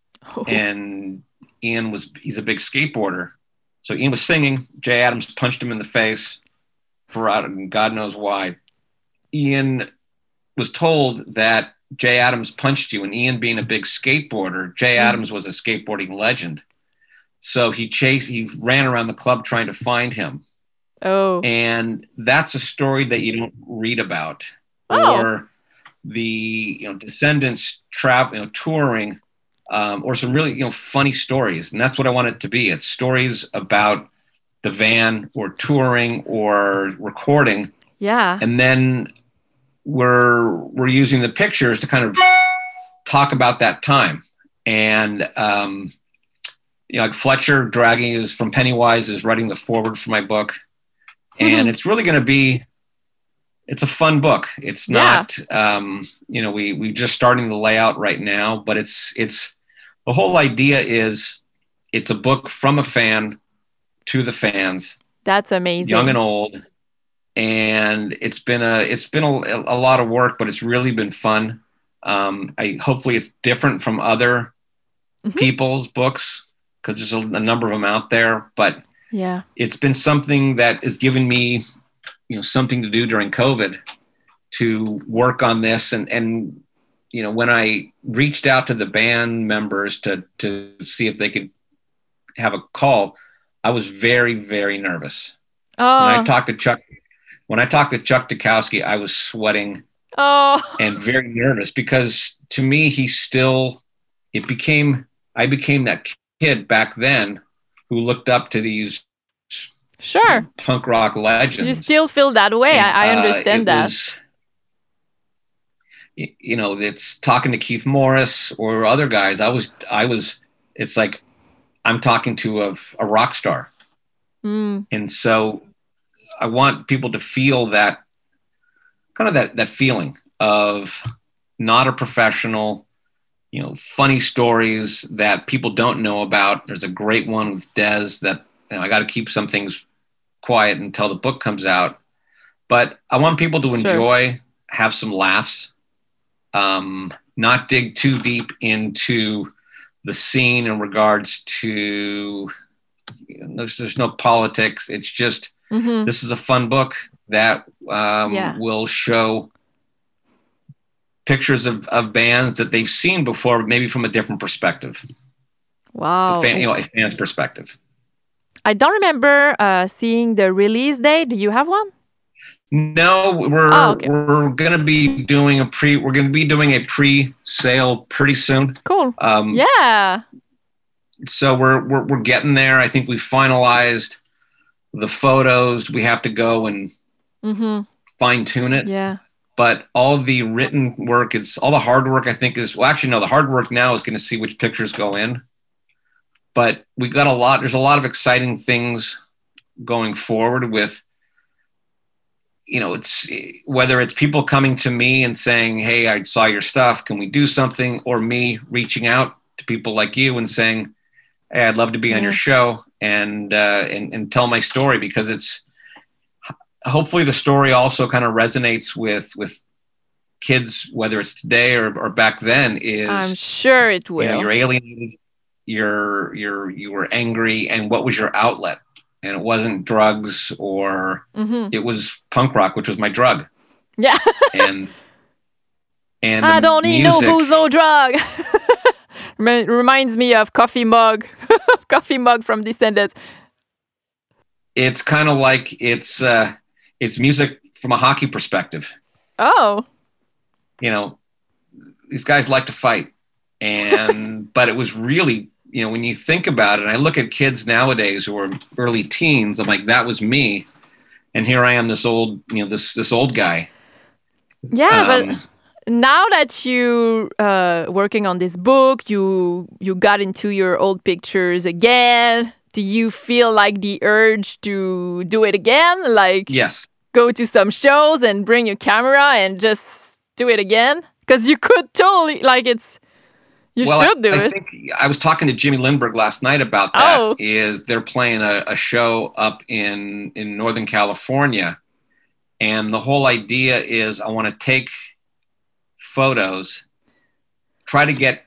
and Ian was he's a big skateboarder. So Ian was singing. Jay Adams punched him in the face for God knows why. Ian was told that Jay Adams punched you, and Ian being a big skateboarder, Jay Mm. Adams was a skateboarding legend. So he chased, he ran around the club trying to find him. oh. And that's a story that you don't read about. Oh. Or the you know descendents travel, you know, touring, um, or some really you know funny stories, and that's what I want it to be. It's stories about the van, or touring, or recording, yeah. and then we're we're using the pictures to kind of talk about that time. And um, you know, like Fletcher Dragge is from Pennywise is writing the forward for my book, and Mhm. it's really going to be it's a fun book. It's Yeah. not um, you know we we're just starting the layout right now, but it's it's the whole idea is it's a book from a fan to the fans That's amazing. young and old and it's been a it's been a, a lot of work but it's really been fun um i hopefully it's different from other Mhm. people's books because there's a, a number of them out there but yeah. it's been something that has given me you know something to do during covid to work on this and and you know when i reached out to the band members to to see if they could have a call i was very very nervous Oh. when I talked to Chuck, when I talked to Chuck Dukowski, I was sweating Oh, and very nervous because to me, he still, it became, I became that kid back then who looked up to these sure. punk rock legends. You still feel that way. I, I And, uh, understand that. was- you know, it's talking to Keith Morris or other guys. I was, I was, it's like I'm talking to a, a rock star. Mm, And so I want people to feel that kind of that, that feeling of not a professional, you know, funny stories that people don't know about. There's a great one with Dez that you know, I got to keep some things quiet until the book comes out. But I want people to Sure. enjoy, have some laughs, um, not dig too deep into the scene in regards to you know, there's, there's no politics. It's just mhm. this is a fun book that um, Yeah. will show pictures of, of bands that they've seen before, maybe from a different perspective, Wow. a fan, you know, a fan's perspective. I don't remember uh, seeing the release date. Do you have one? No, we're Oh, okay. we're gonna be doing a pre. We're gonna be doing a pre-sale pretty soon. Cool. Um, Yeah. so we're, we're we're getting there. I think we finalized the photos. We have to go and Mm-hmm. fine tune it. Yeah. but all the written work it's all the hard work i think is well actually no the hard work now is going to see which pictures go in but we got a lot there's a lot of exciting things going forward with you know it's whether it's people coming to me and saying hey i saw your stuff can we do something? or me reaching out to people like you and saying hey i'd love to be on your show and uh and, and tell my story because it's hopefully the story also kind of resonates with with kids whether it's today or, or back then is I'm sure it will. you know you're alienated you're you're you were angry and what was your outlet and it wasn't drugs or Mhm. it was punk rock which was my drug Yeah. [laughs] and and I don't need no music- booze, no drug. [laughs] Reminds me of coffee mug, [laughs] coffee mug from Descendents. it's kind of like it's uh it's music from a hockey perspective Oh, you know, these guys like to fight. And, but it was really, you know, when you think about it, and I look at kids nowadays who are early teens, I'm like, that was me. And here I am, this old, you know, this, this old guy. yeah, Um, but now that you uh, working on this book, you you got into your old pictures again. Do you feel like the urge to do it again? Like yes. go to some shows and bring your camera and just do it again? Because you could totally like it's. You well, should do I, I think I was talking to Jimmy Lindberg last night about that. Oh. Is Oh. they're playing a, a show up in in Northern California, and the whole idea is I want to take photos, try to get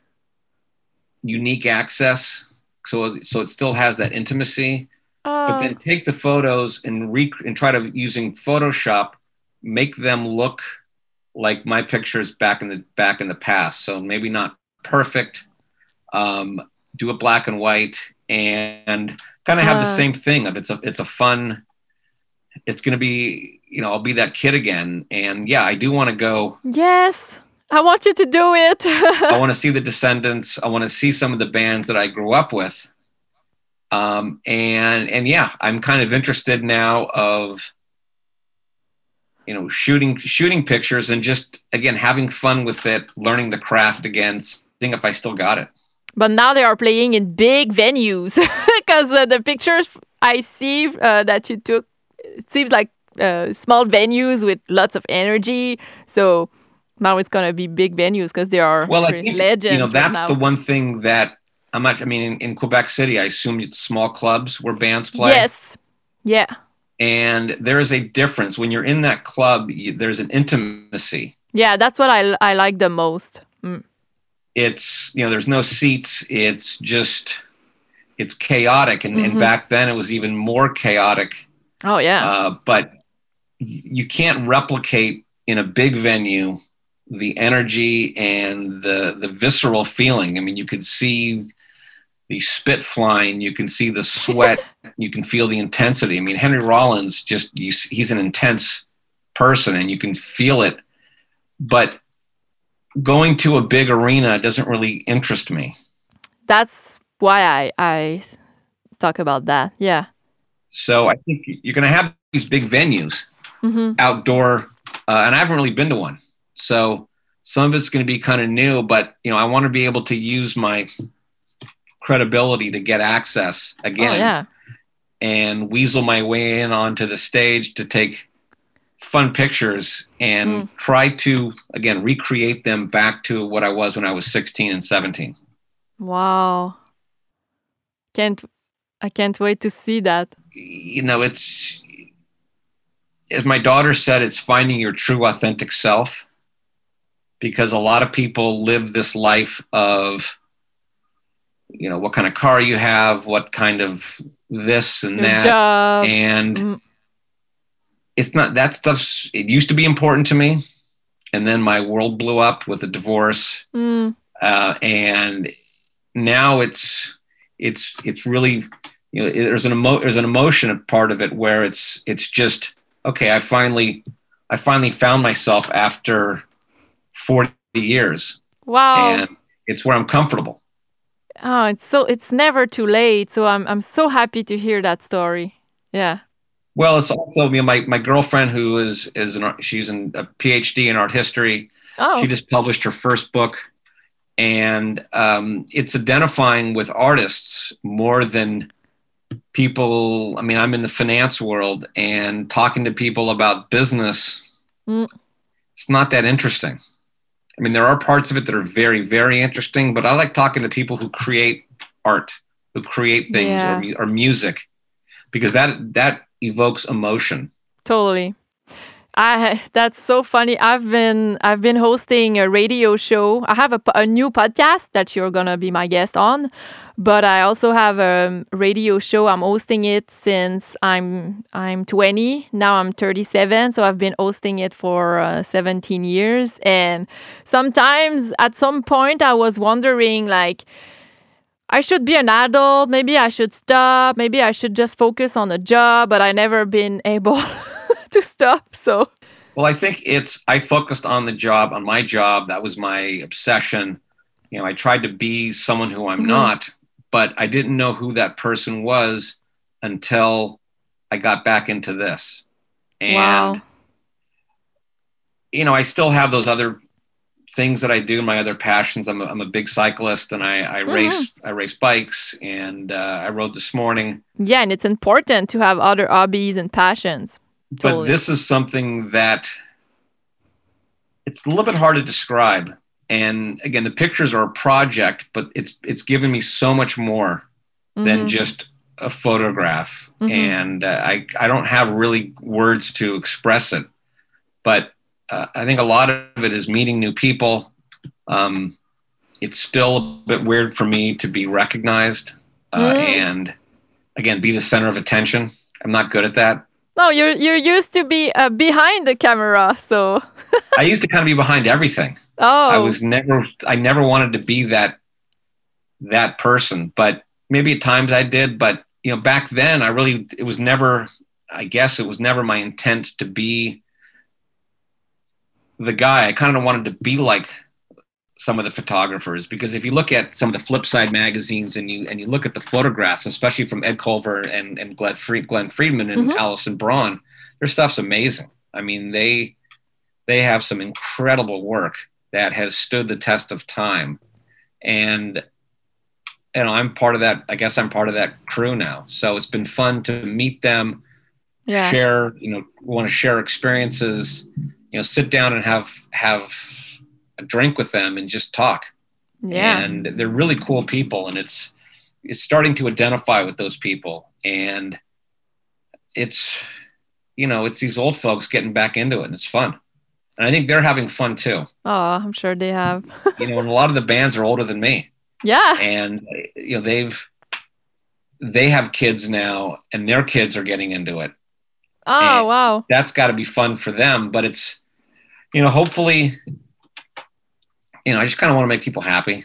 unique access, so so it still has that intimacy, but Oh, then take the photos and rec- and try to using Photoshop make them look like my pictures back in the back in the past. So maybe not perfect. Um, do it black and white and kind of have the Uh. same thing of it's a it's a fun. It's gonna be you know I'll be that kid again and yeah I do want to go. yes, I want you to do it. I [laughs] want to see the Descendents. I want to see some of the bands that I grew up with. Um, and and yeah, I'm kind of interested now of you know shooting shooting pictures and just again having fun with it, learning the craft again, seeing if I still got it. but now they are playing in big venues [laughs] because uh, the pictures I see uh, that you took, it seems like uh, small venues with lots of energy. So now it's gonna be big venues because they are Well, I think legends. you know that's the one thing that I'm not. I mean, in, in Quebec City, I assume it's small clubs where bands play. Yes. Yeah. And there is a difference when you're in that club. You, there's an intimacy. Yeah, that's what I, I like the most. It's you know there's no seats. It's just it's chaotic. And, and Mhm. back then it was even more chaotic. Oh yeah. uh, but you can't replicate in a big venue the energy and the the visceral feeling. I mean you could see the spit flying. You can see the sweat. [laughs] You can feel the intensity. I mean henry rollins just you, he's an intense person and you can feel it. But going to a big arena doesn't really interest me. That's why I I talk about that. Yeah. So I think you're going to have these big venues, hmm outdoor, uh, and I haven't really been to one. So some of it's going to be kind of new, but you know, I want to be able to use my credibility to get access again Oh yeah. and weasel my way in onto the stage to take fun pictures and Mm. try to again recreate them back to what I was when I was 16 and 17. Wow. Can't I can't wait to see that. You know, it's as my daughter said, it's finding your true authentic self because a lot of people live this life of you know what kind of car you have, what kind of this and Your that job. and Mm. It's not that stuff's it used to be important to me and then my world blew up with a divorce Mm. uh, and now it's it's it's really you know there's an emo- there's an emotion part of it where it's it's just okay i finally i finally found myself after 40 years Wow. and it's where i'm comfortable Oh, it's so it's never too late. So I'm I'm so happy to hear that story. Yeah. Well it's also you know, my, my girlfriend who is is an she's in a phd in art history Oh. She just published her first book, and um, it's identifying with artists more than people. I mean, I'm in the finance world and talking to people about business. Mm. It's not that interesting. I mean, there are parts of it that are very, very interesting, but I like talking to people who create art, who create things Yeah. or, or music, because that that evokes emotion. Totally. I that's so funny. I've been I've been hosting a radio show. I have a, a new podcast that you're gonna be my guest on, but I also have a radio show. I'm hosting it since I'm I'm 20. Now I'm 37, so I've been hosting it for uh, 17 years. And sometimes at some point I was wondering like. I should be an adult. Maybe I should stop. Maybe I should just focus on a job, but I never been [laughs] able [laughs] to stop. So, Well, I think it's I focused on the job, on my job. That was my obsession. You know, I tried to be someone who I'm Mhm. not, but I didn't know who that person was until I got back into this. And wow. you know, I still have those other things that I do, my other passions. I'm a, I'm a big cyclist, and I, I Mhm. race I race bikes, and uh, I rode this morning. Yeah, and it's important to have other hobbies and passions. but this is something that it's a little bit hard to describe and again the pictures are a project but it's it's given me so much more than Mhm. just a photograph Mhm. and uh, i i don't have really words to express it but uh, i think a lot of it is meeting new people um, it's still a bit weird for me to be recognized uh, Mm. and again be the center of attention i'm not good at that No, you're you're used to be uh, behind the camera, so. [laughs] I used to kind of be behind everything. Oh. I was never I never wanted to be that that person, but maybe at times I did, but you know, back then I really it was never I guess it was never my intent to be the guy. I kind of wanted to be like some of the photographers because if you look at some of the Flipside magazines and you and you look at the photographs, especially from Ed Colver and and Glen, Fried, Glen Friedman and Mhm. Alison Braun, their stuff's amazing. I mean, they they have some incredible work that has stood the test of time, and you know I'm part of that. I guess I'm part of that crew now. So it's been fun to meet them, yeah. share. You know, want to share experiences. You know, sit down and have have a drink with them and just talk Yeah. and they're really cool people and it's it's starting to identify with those people and it's you know it's these old folks getting back into it and it's fun and i think they're having fun too Oh, I'm sure they have. you know and a lot of the bands are older than me yeah. and you know they've they have kids now and their kids are getting into it Oh, and- wow. that's got to be fun for them but it's you know hopefully you know i just kind of want to make people happy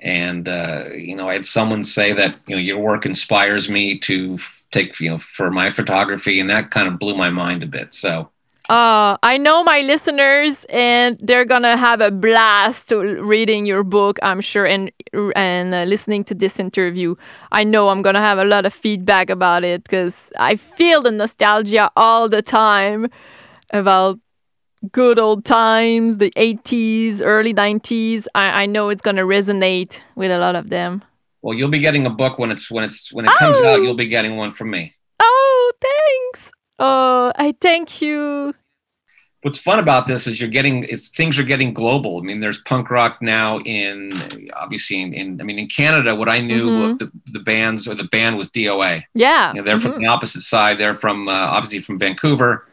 and uh, you know i had someone say that you know your work inspires me to f- take you know for my photography and that kind of blew my mind a bit so Uh, I know my listeners, and they're gonna have a blast reading your book. I'm sure, and and uh, listening to this interview. I know I'm gonna have a lot of feedback about it because I feel the nostalgia all the time about good old times, the 80s, early 90s. I, I know it's gonna resonate with a lot of them. Well, you'll be getting a book when it's when it's when it comes Oh. out. You'll be getting one from me. Oh, thanks. Oh, I thank you. What's fun about this is you're getting is things are getting global. I mean, there's punk rock now in obviously in, in I mean in Canada. What I knew Mhm. of the, the bands or the band was DOA. Yeah. You know, they're mhm. from the opposite side. They're from uh, obviously from Vancouver.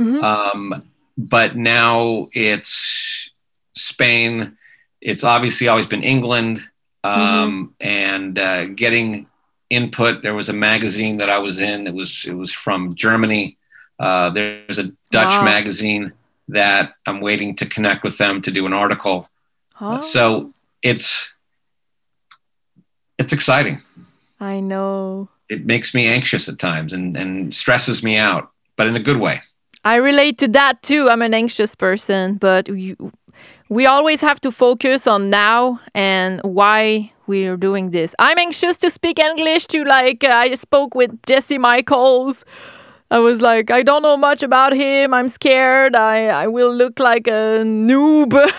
Mhm. Um, but now it's Spain. It's obviously always been England. Um, And uh, getting input. There was a magazine that I was in. It was it was from Germany. Uh, there's a Dutch Wow. magazine that I'm waiting to connect with them to do an article. Oh, So it's it's exciting. I know. It makes me anxious at times and, and stresses me out, but in a good way. I relate to that too. I'm an anxious person, but you, we always have to focus on now and why we're doing this. I'm anxious to speak English to like uh, I spoke with Jesse Michaels. I was like, I don't know much about him. I'm scared. I, I will look like a noob, [laughs]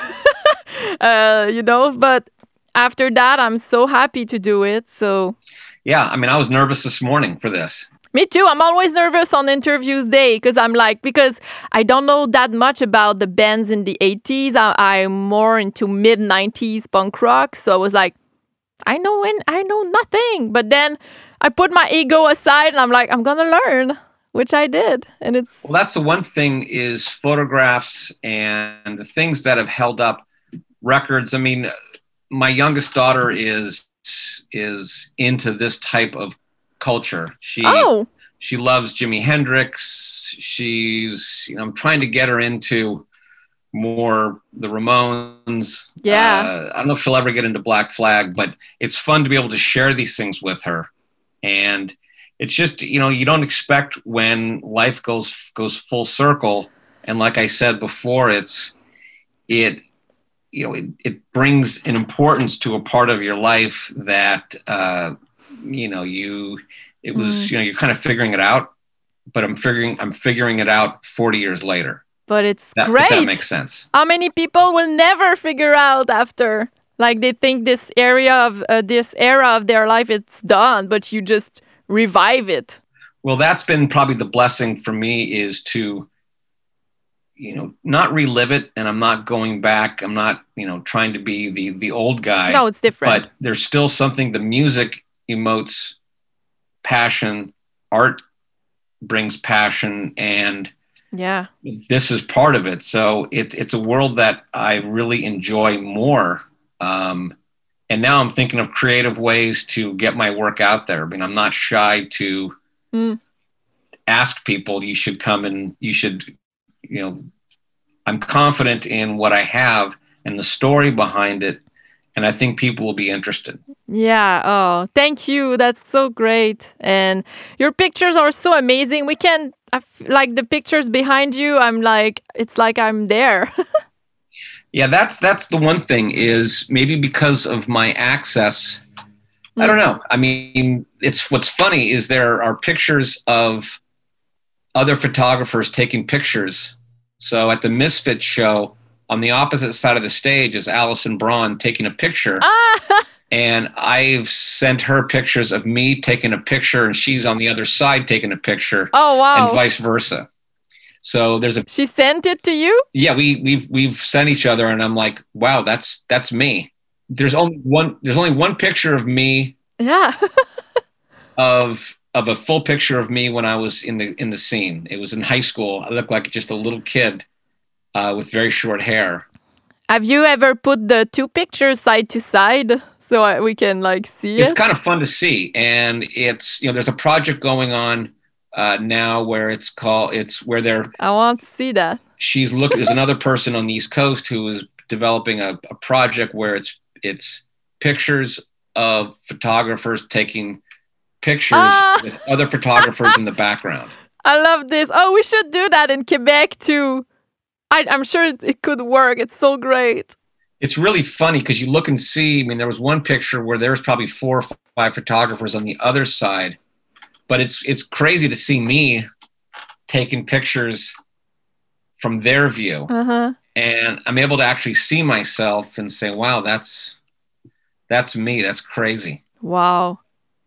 uh, you know. But after that, I'm so happy to do it. So Yeah, I mean, I was nervous this morning for this. Me too. I'm always nervous on interviews day because I'm like because I don't know that much about the bands in the 80s. I, I'm more into mid 90s punk rock, so I was like, I know and I know nothing. But then I put my ego aside and I'm like, I'm gonna learn, which I did, and it's Well, that's the one thing is photographs and the things that have held up records. I mean, my youngest daughter is is into this type of culture. She oh she loves Jimi Hendrix. She's you know I'm trying to get her into more the Ramones. Yeah. Uh, I don't know if she'll ever get into Black Flag, but it's fun to be able to share these things with her. And it's just you know you don't expect when life goes goes full circle. And like I said before, it's it you know it, it brings an importance to a part of your life that uh, you know you it was you know you're kind of figuring it out but i'm figuring i'm figuring it out 40 years later but it's that, great. that makes sense How many people will never figure out after? Like they think this area of uh, this era of their life it's done, but you just revive it. well that's been probably the blessing for me is to you know not relive it and i'm not going back i'm not you know trying to be the the old guy no, it's different. but there's still something the music emotes passion art brings passion and yeah. this is part of it. So it, it's a world that I really enjoy more. Um, and now I'm thinking of creative ways to get my work out there. I mean, I'm not shy to Mm. ask people, you should come and you should, you know, I'm confident in what I have and the story behind it. And I think people will be interested. Yeah. Oh, thank you. That's so great. And your pictures are so amazing. We can like the pictures behind you. I'm like it's like I'm there. [laughs] Yeah, that's that's the one thing is maybe because of my access. I don't know. I mean, it's what's funny is there are pictures of other photographers taking pictures. So at the Misfit show, on the opposite side of the stage is Alison Braun taking a picture, ah, [laughs] and I've sent her pictures of me taking a picture, and she's on the other side taking a picture, oh wow. and vice versa. So there's a she sent it to you? yeah we we've we've sent each other and i'm like wow that's that's me there's only one there's only one picture of me Yeah. [laughs] of of a full picture of me when i was in the in the scene it was in high school i looked like just a little kid uh, with very short hair Have you ever put the two pictures side to side so we can like see it's it? kind of fun to see and it's you know there's a project going on uh, now where it's called it's where they're I want to see that. she's look there's another person on the east coast who is developing a, a project where it's it's pictures of photographers taking pictures Ah. with other photographers in the background [laughs] I love this. Oh, we should do that in Quebec too. I, I'm sure it, could work. It's so great. It's really funny because you look and see. I mean, there was one picture where there was probably four or five photographers on the other side, but it's it's crazy to see me taking pictures from their view, Uh huh. and I'm able to actually see myself and say, "Wow, that's that's me. That's crazy." Wow.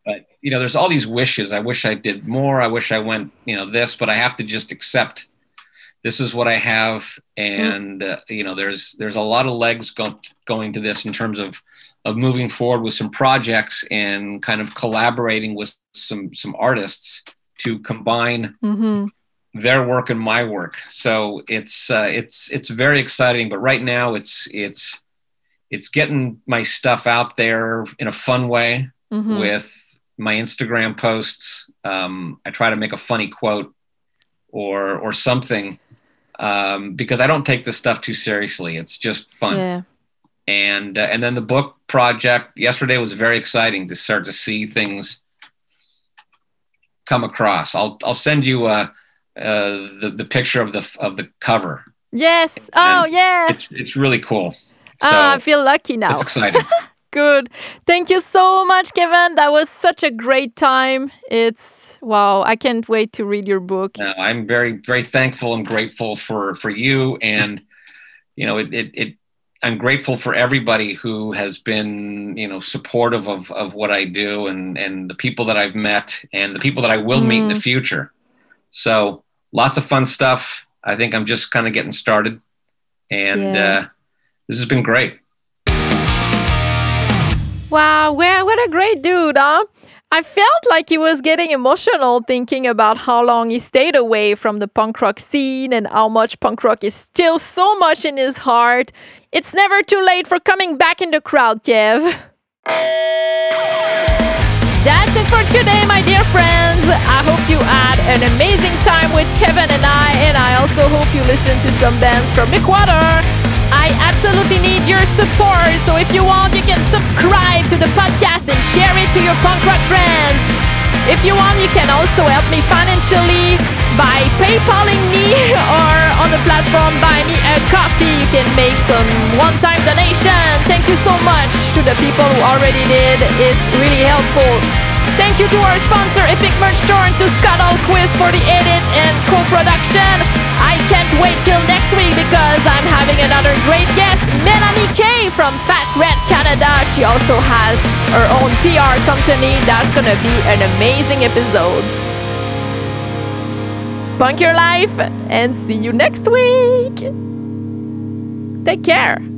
but you know there's all these wishes i wish i did more i wish i went you know this but i have to just accept this is what i have and uh, you know there's there's a lot of legs go, going to this in terms of of moving forward with some projects and kind of collaborating with some some artists to combine Mm-hmm. their work and my work so it's uh, it's it's very exciting but right now it's it's it's getting my stuff out there in a fun way Mm-hmm. with my Instagram posts. Um, I try to make a funny quote or or something um, because I don't take this stuff too seriously. It's just fun. Yeah. And uh, and then the book project yesterday was very exciting to start to see things come across. I'll I'll send you uh, uh, the the picture of the of the cover. Yes. Oh, yeah. It's it's really cool. So Ah, I feel lucky now. it's exciting. [laughs] Good. Thank you so much, Kevin. That was such a great time. It's wow. I can't wait to read your book. Uh, I'm very, very thankful and grateful for for you, and you know, it, it, it. I'm grateful for everybody who has been, you know, supportive of of what I do, and and the people that I've met, and the people that I will meet in the future. So, lots of fun stuff. I think I'm just kind of getting started, and Yeah. uh, this has been great. Wow, well, what a great dude, huh? I felt like he was getting emotional thinking about how long he stayed away from the punk rock scene and how much punk rock is still so much in his heart. It's never too late for coming back in the crowd, Kev. That's it for today, my dear friends. I hope you had an amazing time with Kevin and I, and I also hope you listened to some bands from Ecuador. I absolutely need your support, so if you want, you can subscribe to the podcast and share it to your punk rock friends. If you want, you can also help me financially by PayPaling me [laughs] or on the platform Buy Me a Coffee. You can make some one-time donation. Thank you so much to the people who already did. It's really helpful. Thank you to our sponsor, Epic Merch Store, and to Scott Quiz for the edit and co-production. I can't wait till next week because I'm having another great guest, Melanie Kay from Fat Wreck Canada. She also has her own PR company. That's gonna be an amazing episode. Punk your life and see you next week. Take care.